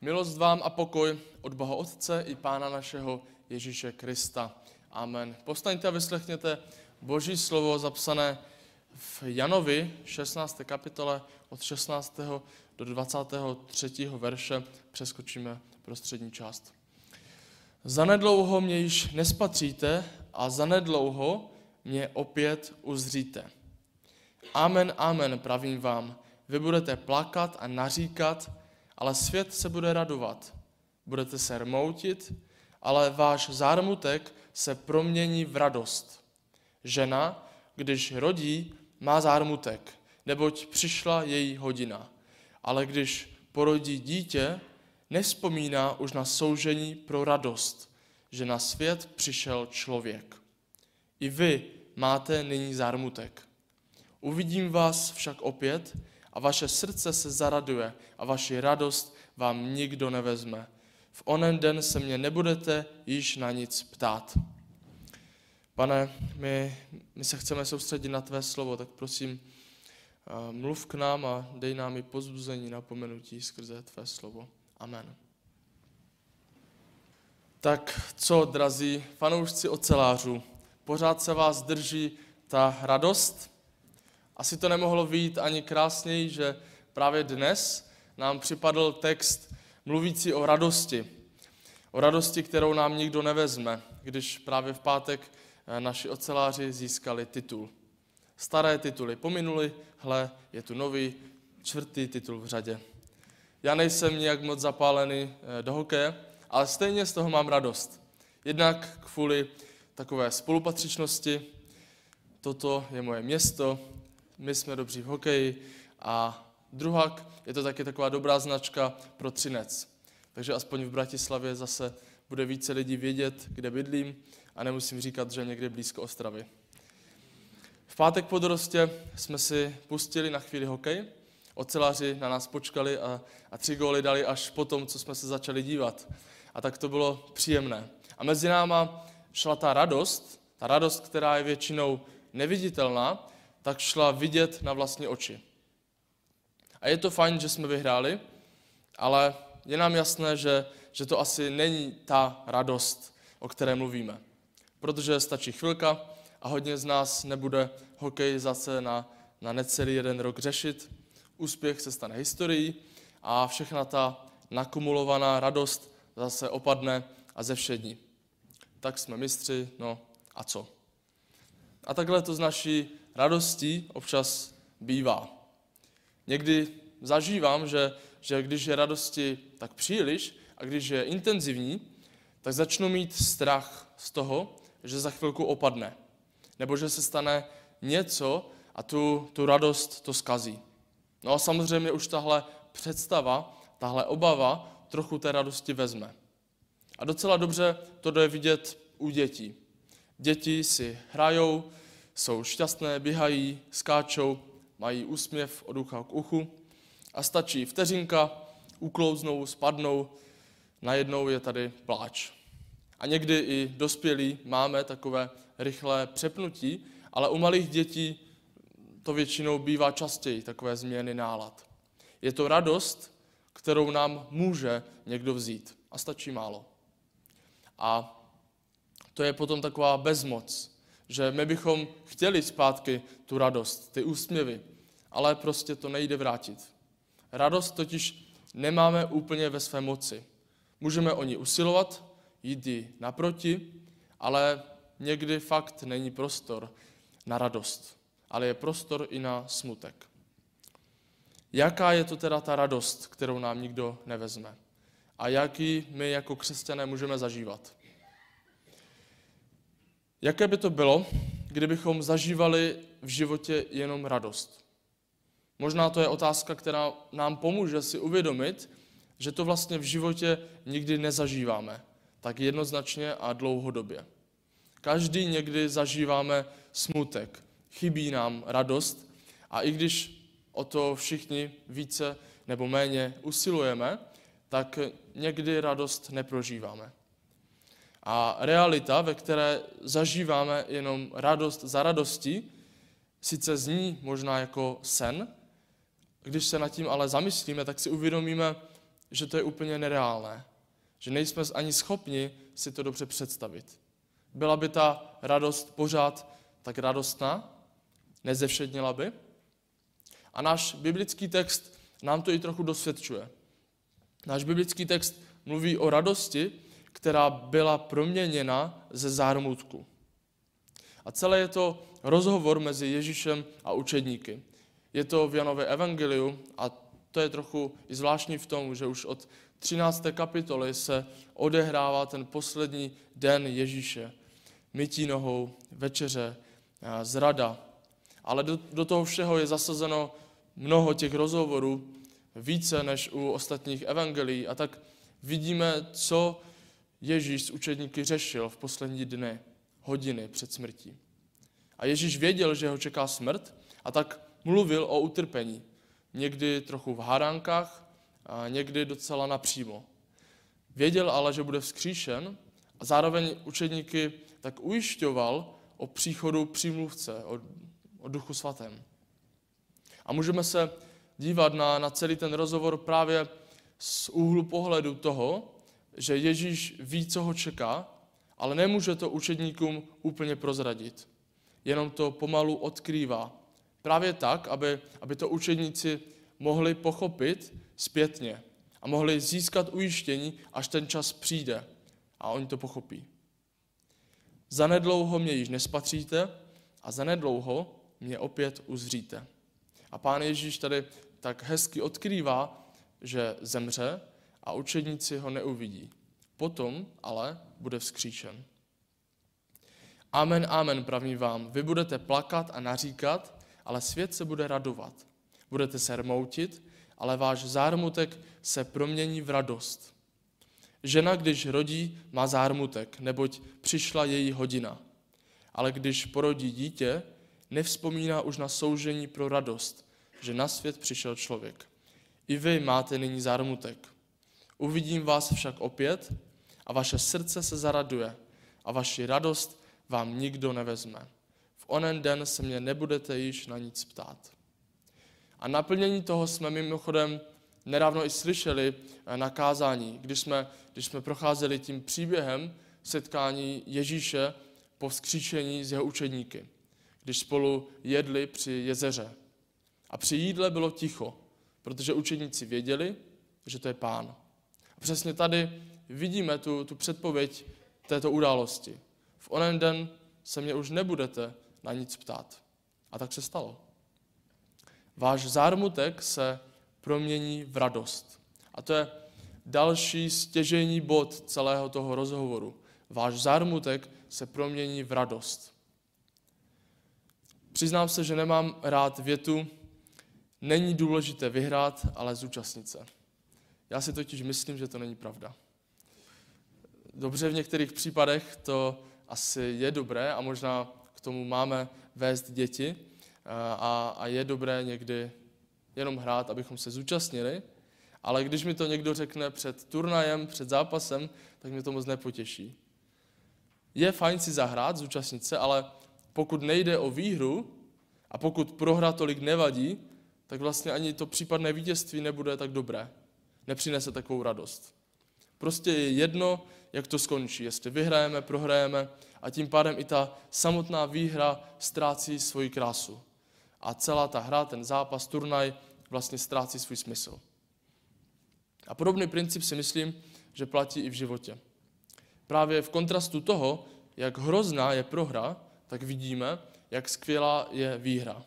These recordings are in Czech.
Milost vám a pokoj od Boha Otce i Pána našeho Ježíše Krista. Amen. Postaňte a vyslechněte Boží slovo zapsané v Janovi 16. kapitole od 16. do 23. verše. Přeskočíme prostřední část. Zanedlouho mě již nespatříte a zanedlouho mě opět uzříte. Amen, amen, pravím vám. Vy budete plakat a naříkat, ale svět se bude radovat. Budete se rmoutit, ale váš zármutek se promění v radost. Žena, když rodí, má zármutek, neboť přišla její hodina. Ale když porodí dítě, nespomíná už na soužení pro radost, že na svět přišel člověk. I vy máte nyní zármutek. Uvidím vás však opět a vaše srdce se zaraduje a vaši radost vám nikdo nevezme. V onen den se mě nebudete již na nic ptát. Pane, my, my se chceme soustředit na tvé slovo, tak prosím, mluv k nám a dej nám i pozbuzení, napomenutí skrze tvé slovo. Amen. Tak co, drazí fanoušci ocelářů, pořád se vás drží ta radost? Asi to nemohlo být ani krásněji, že právě dnes nám připadl text mluvící o radosti. O radosti, kterou nám nikdo nevezme, když právě v pátek eh, naši oceláři získali titul. Staré tituly pominuli, hle, je tu nový, čtvrtý titul v řadě. Já nejsem nějak moc zapálený eh, do hokeje, ale stejně z toho mám radost. Jednak kvůli takové spolupatřičnosti, toto je moje město, my jsme dobří v hokeji a druhak je to taky taková dobrá značka pro Třinec. Takže aspoň v Bratislavě zase bude více lidí vědět, kde bydlím a nemusím říkat, že někde blízko Ostravy. V pátek po dorostě jsme si pustili na chvíli hokej. Oceláři na nás počkali a, a tři góly dali až po tom, co jsme se začali dívat. A tak to bylo příjemné. A mezi náma šla ta radost, ta radost, která je většinou neviditelná, tak šla vidět na vlastní oči. A je to fajn, že jsme vyhráli, ale je nám jasné, že, že to asi není ta radost, o které mluvíme. Protože stačí chvilka a hodně z nás nebude hokej zase na, na necelý jeden rok řešit. Úspěch se stane historií a všechna ta nakumulovaná radost zase opadne a ze všední. Tak jsme mistři, no a co? A takhle to z naší radostí občas bývá. Někdy zažívám, že, že když je radosti tak příliš a když je intenzivní, tak začnu mít strach z toho, že za chvilku opadne. Nebo že se stane něco a tu, tu radost to skazí. No a samozřejmě už tahle představa, tahle obava trochu té radosti vezme. A docela dobře to jde vidět u dětí. Děti si hrajou, jsou šťastné, běhají, skáčou, mají úsměv od ucha k uchu a stačí vteřinka, uklouznou, spadnou, najednou je tady pláč. A někdy i dospělí máme takové rychlé přepnutí, ale u malých dětí to většinou bývá častěji, takové změny nálad. Je to radost, kterou nám může někdo vzít. A stačí málo. A to je potom taková bezmoc, že my bychom chtěli zpátky tu radost, ty úsměvy, ale prostě to nejde vrátit. Radost totiž nemáme úplně ve své moci. Můžeme o ní usilovat, jít ji naproti, ale někdy fakt není prostor na radost, ale je prostor i na smutek. Jaká je to teda ta radost, kterou nám nikdo nevezme? A jaký my jako křesťané můžeme zažívat? Jaké by to bylo, kdybychom zažívali v životě jenom radost? Možná to je otázka, která nám pomůže si uvědomit, že to vlastně v životě nikdy nezažíváme tak jednoznačně a dlouhodobě. Každý někdy zažíváme smutek, chybí nám radost a i když o to všichni více nebo méně usilujeme, tak někdy radost neprožíváme. A realita, ve které zažíváme jenom radost za radostí, sice zní možná jako sen, když se nad tím ale zamyslíme, tak si uvědomíme, že to je úplně nereálné. Že nejsme ani schopni si to dobře představit. Byla by ta radost pořád tak radostná? Nezevšednila by? A náš biblický text nám to i trochu dosvědčuje. Náš biblický text mluví o radosti, která byla proměněna ze zármutku. A celé je to rozhovor mezi Ježíšem a učedníky. Je to v Janové evangeliu a to je trochu i zvláštní v tom, že už od 13. kapitoly se odehrává ten poslední den Ježíše. Mytí nohou, večeře, zrada. Ale do, do toho všeho je zasazeno mnoho těch rozhovorů, více než u ostatních evangelií. A tak vidíme, co Ježíš s učedníky řešil v poslední dny, hodiny před smrtí. A Ježíš věděl, že ho čeká smrt a tak mluvil o utrpení. Někdy trochu v hádankách, a někdy docela napřímo. Věděl ale, že bude vzkříšen a zároveň učedníky tak ujišťoval o příchodu přímluvce, o, o duchu svatém. A můžeme se dívat na, na celý ten rozhovor právě z úhlu pohledu toho, že Ježíš ví, co ho čeká, ale nemůže to učedníkům úplně prozradit. Jenom to pomalu odkrývá. Právě tak, aby, aby to učedníci mohli pochopit zpětně a mohli získat ujištění, až ten čas přijde a oni to pochopí. Zanedlouho mě již nespatříte a zanedlouho mě opět uzříte. A pán Ježíš tady tak hezky odkrývá, že zemře a učedníci ho neuvidí. Potom ale bude vzkříšen. Amen, amen, pravím vám. Vy budete plakat a naříkat, ale svět se bude radovat. Budete se rmoutit, ale váš zármutek se promění v radost. Žena, když rodí, má zármutek, neboť přišla její hodina. Ale když porodí dítě, nevzpomíná už na soužení pro radost, že na svět přišel člověk. I vy máte nyní zármutek. Uvidím vás však opět a vaše srdce se zaraduje a vaši radost vám nikdo nevezme. V onen den se mě nebudete již na nic ptát. A naplnění toho jsme mimochodem nedávno i slyšeli na kázání, když jsme, když jsme procházeli tím příběhem setkání Ježíše po vzkříšení z jeho učedníky, když spolu jedli při jezeře. A při jídle bylo ticho, protože učeníci věděli, že to je pán. A přesně tady vidíme tu, tu předpověď této události. V onen den se mě už nebudete na nic ptát. A tak se stalo. Váš zármutek se promění v radost. A to je další stěžení bod celého toho rozhovoru. Váš zármutek se promění v radost. Přiznám se, že nemám rád větu, Není důležité vyhrát, ale zúčastnit se. Já si totiž myslím, že to není pravda. Dobře, v některých případech to asi je dobré a možná k tomu máme vést děti a, a je dobré někdy jenom hrát, abychom se zúčastnili, ale když mi to někdo řekne před turnajem, před zápasem, tak mě to moc nepotěší. Je fajn si zahrát, zúčastnit se, ale pokud nejde o výhru a pokud prohra tolik nevadí, tak vlastně ani to případné vítězství nebude tak dobré. Nepřinese takovou radost. Prostě je jedno, jak to skončí. Jestli vyhrajeme, prohrajeme a tím pádem i ta samotná výhra ztrácí svoji krásu. A celá ta hra, ten zápas, turnaj vlastně ztrácí svůj smysl. A podobný princip si myslím, že platí i v životě. Právě v kontrastu toho, jak hrozná je prohra, tak vidíme, jak skvělá je výhra.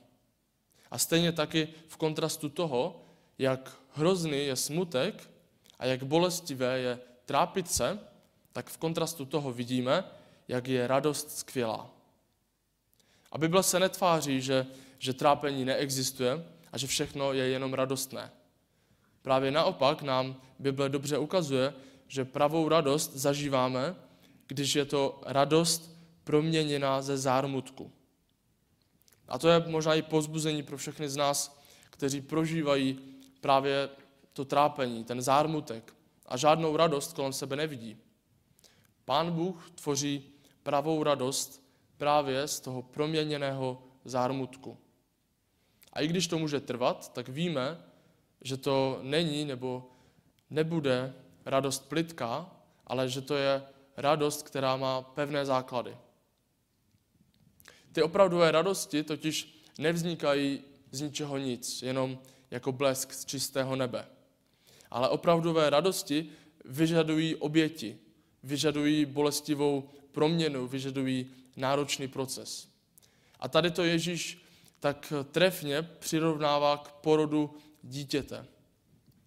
A stejně taky v kontrastu toho, jak hrozný je smutek a jak bolestivé je trápit se, tak v kontrastu toho vidíme, jak je radost skvělá. A Bible se netváří, že, že trápení neexistuje a že všechno je jenom radostné. Právě naopak nám Bible dobře ukazuje, že pravou radost zažíváme, když je to radost proměněná ze zármutku. A to je možná i pozbuzení pro všechny z nás, kteří prožívají právě to trápení, ten zármutek a žádnou radost kolem sebe nevidí. Pán Bůh tvoří pravou radost právě z toho proměněného zármutku. A i když to může trvat, tak víme, že to není nebo nebude radost plitká, ale že to je radost, která má pevné základy. Ty opravdové radosti totiž nevznikají z ničeho nic, jenom jako blesk z čistého nebe. Ale opravdové radosti vyžadují oběti, vyžadují bolestivou proměnu, vyžadují náročný proces. A tady to Ježíš tak trefně přirovnává k porodu dítěte.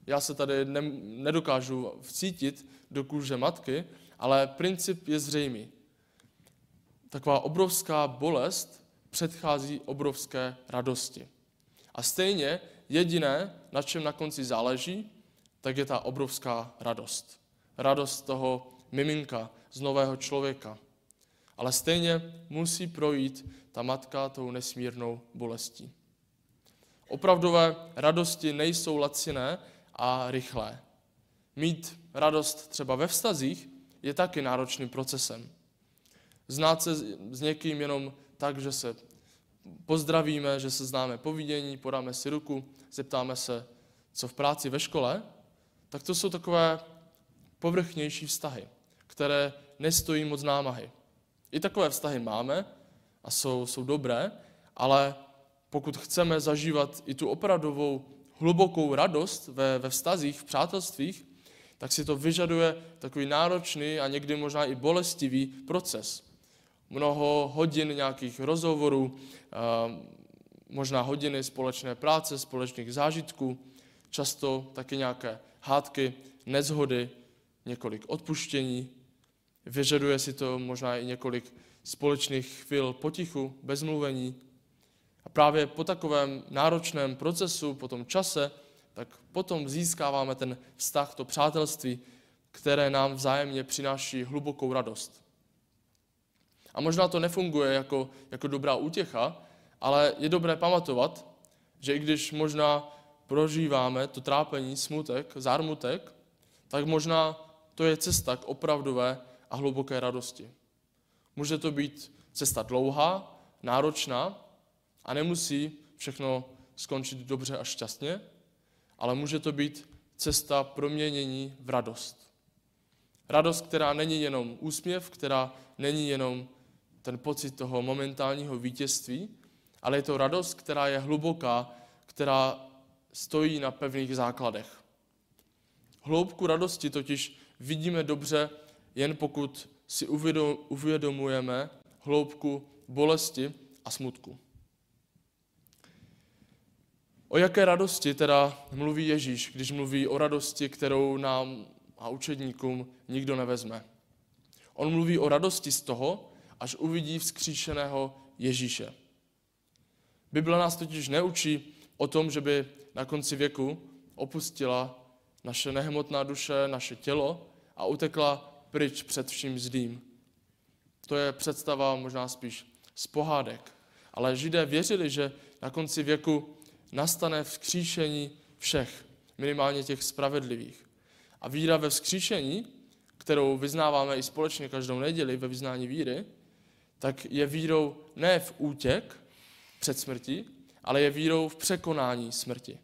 Já se tady ne, nedokážu vcítit do kůže matky, ale princip je zřejmý. Taková obrovská bolest předchází obrovské radosti. A stejně jediné, na čem na konci záleží, tak je ta obrovská radost. Radost toho miminka, z nového člověka. Ale stejně musí projít ta matka tou nesmírnou bolestí. Opravdové radosti nejsou laciné a rychlé. Mít radost třeba ve vztazích je taky náročným procesem. Znát se s někým jenom tak, že se pozdravíme, že se známe povídění, podáme si ruku, zeptáme se, co v práci ve škole, tak to jsou takové povrchnější vztahy, které nestojí moc námahy. I takové vztahy máme a jsou, jsou dobré, ale pokud chceme zažívat i tu opravdovou hlubokou radost ve, ve vztazích, v přátelstvích, tak si to vyžaduje takový náročný a někdy možná i bolestivý proces. Mnoho hodin nějakých rozhovorů, možná hodiny společné práce, společných zážitků, často taky nějaké hádky, nezhody, několik odpuštění. Vyžaduje si to možná i několik společných chvil potichu, bez mluvení. A právě po takovém náročném procesu, po tom čase, tak potom získáváme ten vztah, to přátelství, které nám vzájemně přináší hlubokou radost. A možná to nefunguje jako, jako dobrá útěcha, ale je dobré pamatovat, že i když možná prožíváme to trápení, smutek, zármutek, tak možná to je cesta k opravdové a hluboké radosti. Může to být cesta dlouhá, náročná a nemusí všechno skončit dobře a šťastně, ale může to být cesta proměnění v radost. Radost, která není jenom úsměv, která není jenom ten pocit toho momentálního vítězství, ale je to radost, která je hluboká, která stojí na pevných základech. Hloubku radosti totiž vidíme dobře, jen pokud si uvědomujeme hloubku bolesti a smutku. O jaké radosti teda mluví Ježíš, když mluví o radosti, kterou nám a učedníkům nikdo nevezme? On mluví o radosti z toho, až uvidí vzkříšeného Ježíše. Bible nás totiž neučí o tom, že by na konci věku opustila naše nehmotná duše, naše tělo a utekla pryč před vším zlým. To je představa možná spíš z pohádek. Ale Židé věřili, že na konci věku nastane vzkříšení všech, minimálně těch spravedlivých. A víra ve vzkříšení, kterou vyznáváme i společně každou neděli ve vyznání víry, tak je vírou ne v útěk před smrtí, ale je vírou v překonání smrti.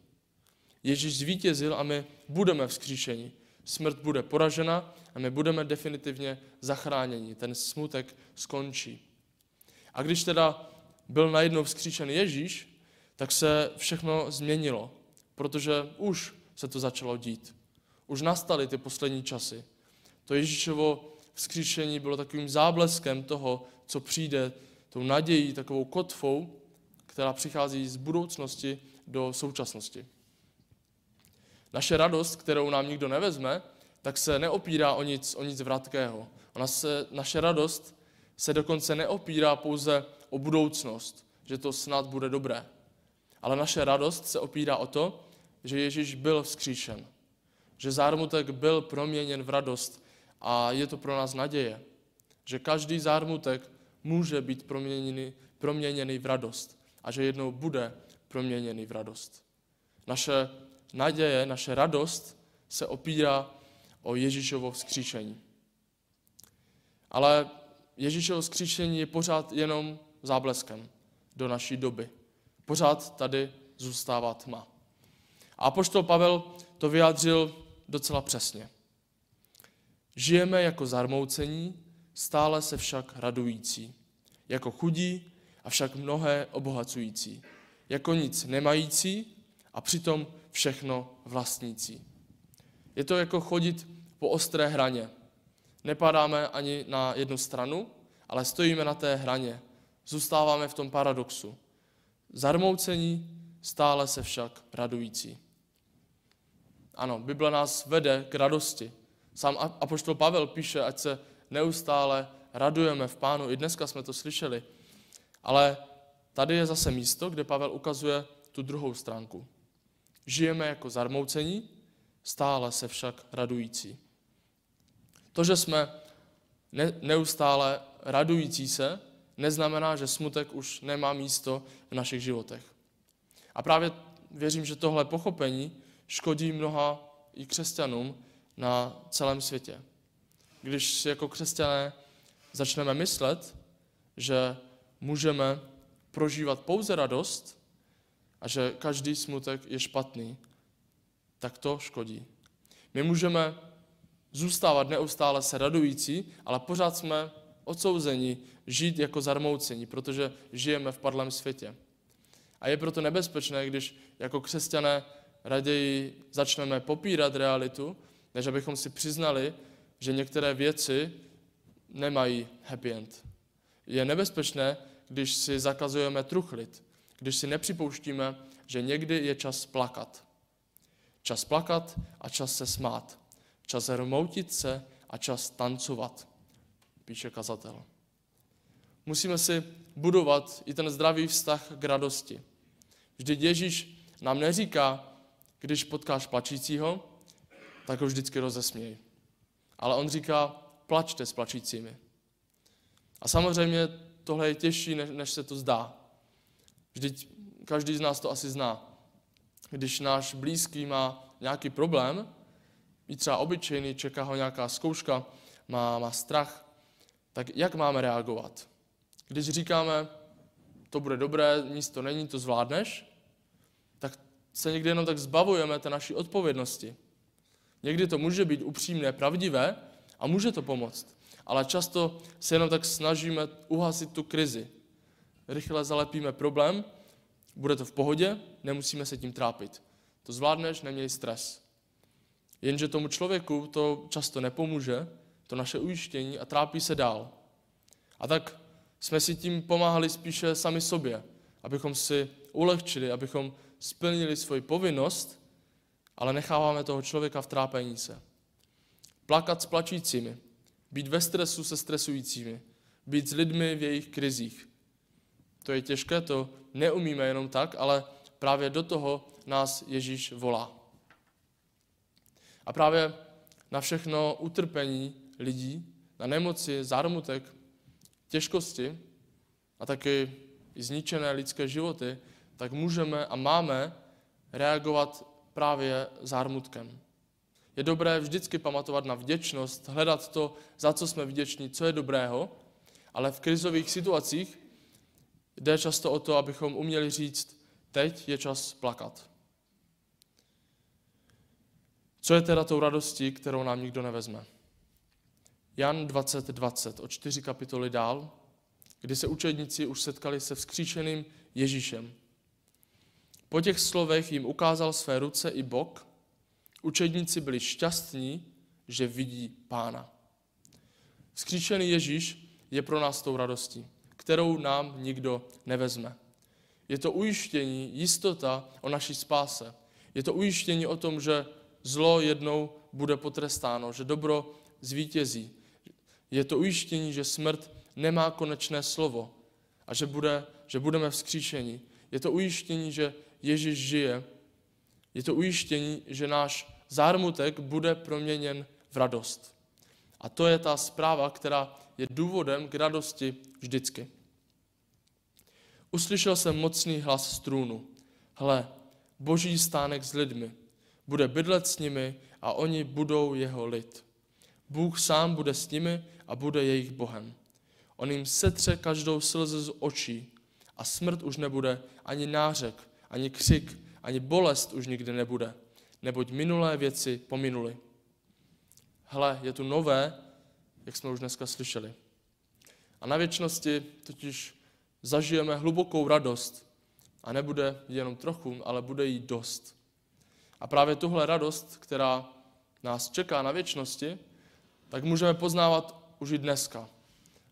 Ježíš zvítězil a my budeme vzkříšeni. Smrt bude poražena a my budeme definitivně zachráněni. Ten smutek skončí. A když teda byl najednou vzkříšen Ježíš, tak se všechno změnilo, protože už se to začalo dít. Už nastaly ty poslední časy. To Ježíšovo vzkříšení bylo takovým zábleskem toho, co přijde, tou nadějí, takovou kotvou, která přichází z budoucnosti do současnosti. Naše radost, kterou nám nikdo nevezme, tak se neopírá o nic, o nic vratkého. Ona se, naše radost se dokonce neopírá pouze o budoucnost, že to snad bude dobré. Ale naše radost se opírá o to, že Ježíš byl vzkříšen, že zármutek byl proměněn v radost a je to pro nás naděje, že každý zármutek může být proměněný, proměněný v radost a že jednou bude proměněný v radost. Naše naděje, naše radost se opírá o Ježíšovo vzkříšení. Ale Ježíšovo vzkříšení je pořád jenom zábleskem do naší doby. Pořád tady zůstává tma. A poštol Pavel to vyjádřil docela přesně. Žijeme jako zarmoucení, stále se však radující. Jako chudí, a však mnohé obohacující. Jako nic nemající a přitom všechno vlastnící. Je to jako chodit po ostré hraně. Nepadáme ani na jednu stranu, ale stojíme na té hraně. Zůstáváme v tom paradoxu. Zarmoucení, stále se však radující. Ano, Bible nás vede k radosti. Sám apoštol Pavel píše, ať se neustále radujeme v Pánu. I dneska jsme to slyšeli. Ale tady je zase místo, kde Pavel ukazuje tu druhou stránku. Žijeme jako zarmoucení, stále se však radující. To, že jsme ne, neustále radující se, neznamená, že smutek už nemá místo v našich životech. A právě věřím, že tohle pochopení škodí mnoha i křesťanům na celém světě. Když si jako křesťané začneme myslet, že můžeme prožívat pouze radost a že každý smutek je špatný, tak to škodí. My můžeme zůstávat neustále se radující, ale pořád jsme odsouzeni žít jako zarmoucení, protože žijeme v padlém světě. A je proto nebezpečné, když jako křesťané raději začneme popírat realitu, než abychom si přiznali, že některé věci nemají happy end. Je nebezpečné, když si zakazujeme truchlit, když si nepřipouštíme, že někdy je čas plakat. Čas plakat a čas se smát. Čas hrmoutit se a čas tancovat, píše kazatel. Musíme si budovat i ten zdravý vztah k radosti. Vždyť Ježíš nám neříká, když potkáš plačícího, tak ho vždycky rozesměj. Ale on říká, plačte s plačícími. A samozřejmě tohle je těžší, než, než se to zdá. Vždyť každý z nás to asi zná. Když náš blízký má nějaký problém, i třeba obyčejný, čeká ho nějaká zkouška, má, má strach, tak jak máme reagovat? Když říkáme, to bude dobré, nic to není, to zvládneš, tak se někdy jenom tak zbavujeme té naší odpovědnosti. Někdy to může být upřímné, pravdivé a může to pomoct ale často se jenom tak snažíme uhasit tu krizi. Rychle zalepíme problém, bude to v pohodě, nemusíme se tím trápit. To zvládneš, neměj stres. Jenže tomu člověku to často nepomůže, to naše ujištění a trápí se dál. A tak jsme si tím pomáhali spíše sami sobě, abychom si ulehčili, abychom splnili svoji povinnost, ale necháváme toho člověka v trápení se. Plakat s plačícími, být ve stresu se stresujícími. Být s lidmi v jejich krizích. To je těžké, to neumíme jenom tak, ale právě do toho nás Ježíš volá. A právě na všechno utrpení lidí, na nemoci, zármutek, těžkosti a taky zničené lidské životy, tak můžeme a máme reagovat právě zármutkem. Je dobré vždycky pamatovat na vděčnost, hledat to, za co jsme vděční, co je dobrého, ale v krizových situacích jde často o to, abychom uměli říct, teď je čas plakat. Co je teda tou radostí, kterou nám nikdo nevezme? Jan 20.20, 20, o čtyři kapitoly dál, kdy se učedníci už setkali se vzkříšeným Ježíšem. Po těch slovech jim ukázal své ruce i bok Učedníci byli šťastní, že vidí pána. Vzkříšený Ježíš je pro nás tou radostí, kterou nám nikdo nevezme. Je to ujištění, jistota o naší spáse. Je to ujištění o tom, že zlo jednou bude potrestáno, že dobro zvítězí. Je to ujištění, že smrt nemá konečné slovo a že, bude, že budeme vzkříšeni. Je to ujištění, že Ježíš žije je to ujištění, že náš zármutek bude proměněn v radost. A to je ta zpráva, která je důvodem k radosti vždycky. Uslyšel jsem mocný hlas z trůnu. Hle, boží stánek s lidmi. Bude bydlet s nimi a oni budou jeho lid. Bůh sám bude s nimi a bude jejich Bohem. On jim setře každou slzu z očí a smrt už nebude ani nářek, ani křik, ani bolest už nikdy nebude. neboť minulé věci pominuly. Hle, je tu nové, jak jsme už dneska slyšeli. A na věčnosti totiž zažijeme hlubokou radost. A nebude jenom trochu, ale bude jí dost. A právě tuhle radost, která nás čeká na věčnosti, tak můžeme poznávat už i dneska,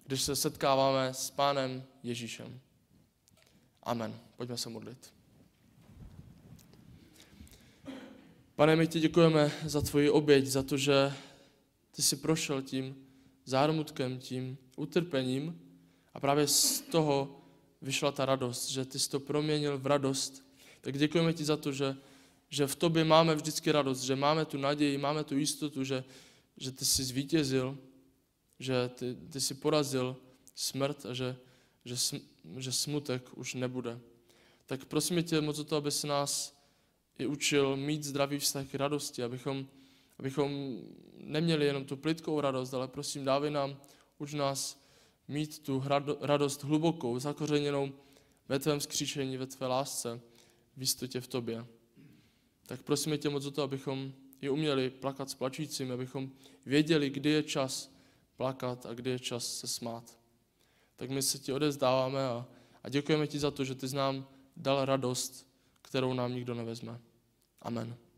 když se setkáváme s Pánem Ježíšem. Amen. Pojďme se modlit. Pane, my ti děkujeme za tvoji oběť, za to, že ty jsi prošel tím zármutkem, tím utrpením a právě z toho vyšla ta radost, že ty jsi to proměnil v radost. Tak děkujeme ti za to, že, že v tobě máme vždycky radost, že máme tu naději, máme tu jistotu, že, že ty jsi zvítězil, že ty, ty jsi porazil smrt a že, že, že smutek už nebude. Tak prosím tě moc o to, aby se nás i učil mít zdravý vztah k radosti, abychom, abychom neměli jenom tu plitkou radost, ale prosím, dávej nám, uč nás mít tu radost hlubokou, zakořeněnou ve tvém skříšení, ve tvé lásce, v jistotě v tobě. Tak prosíme tě moc o to, abychom i uměli plakat s plačícím, abychom věděli, kdy je čas plakat a kdy je čas se smát. Tak my se ti odezdáváme a, a děkujeme ti za to, že ty jsi nám dal radost, kterou nám nikdo nevezme. Amen.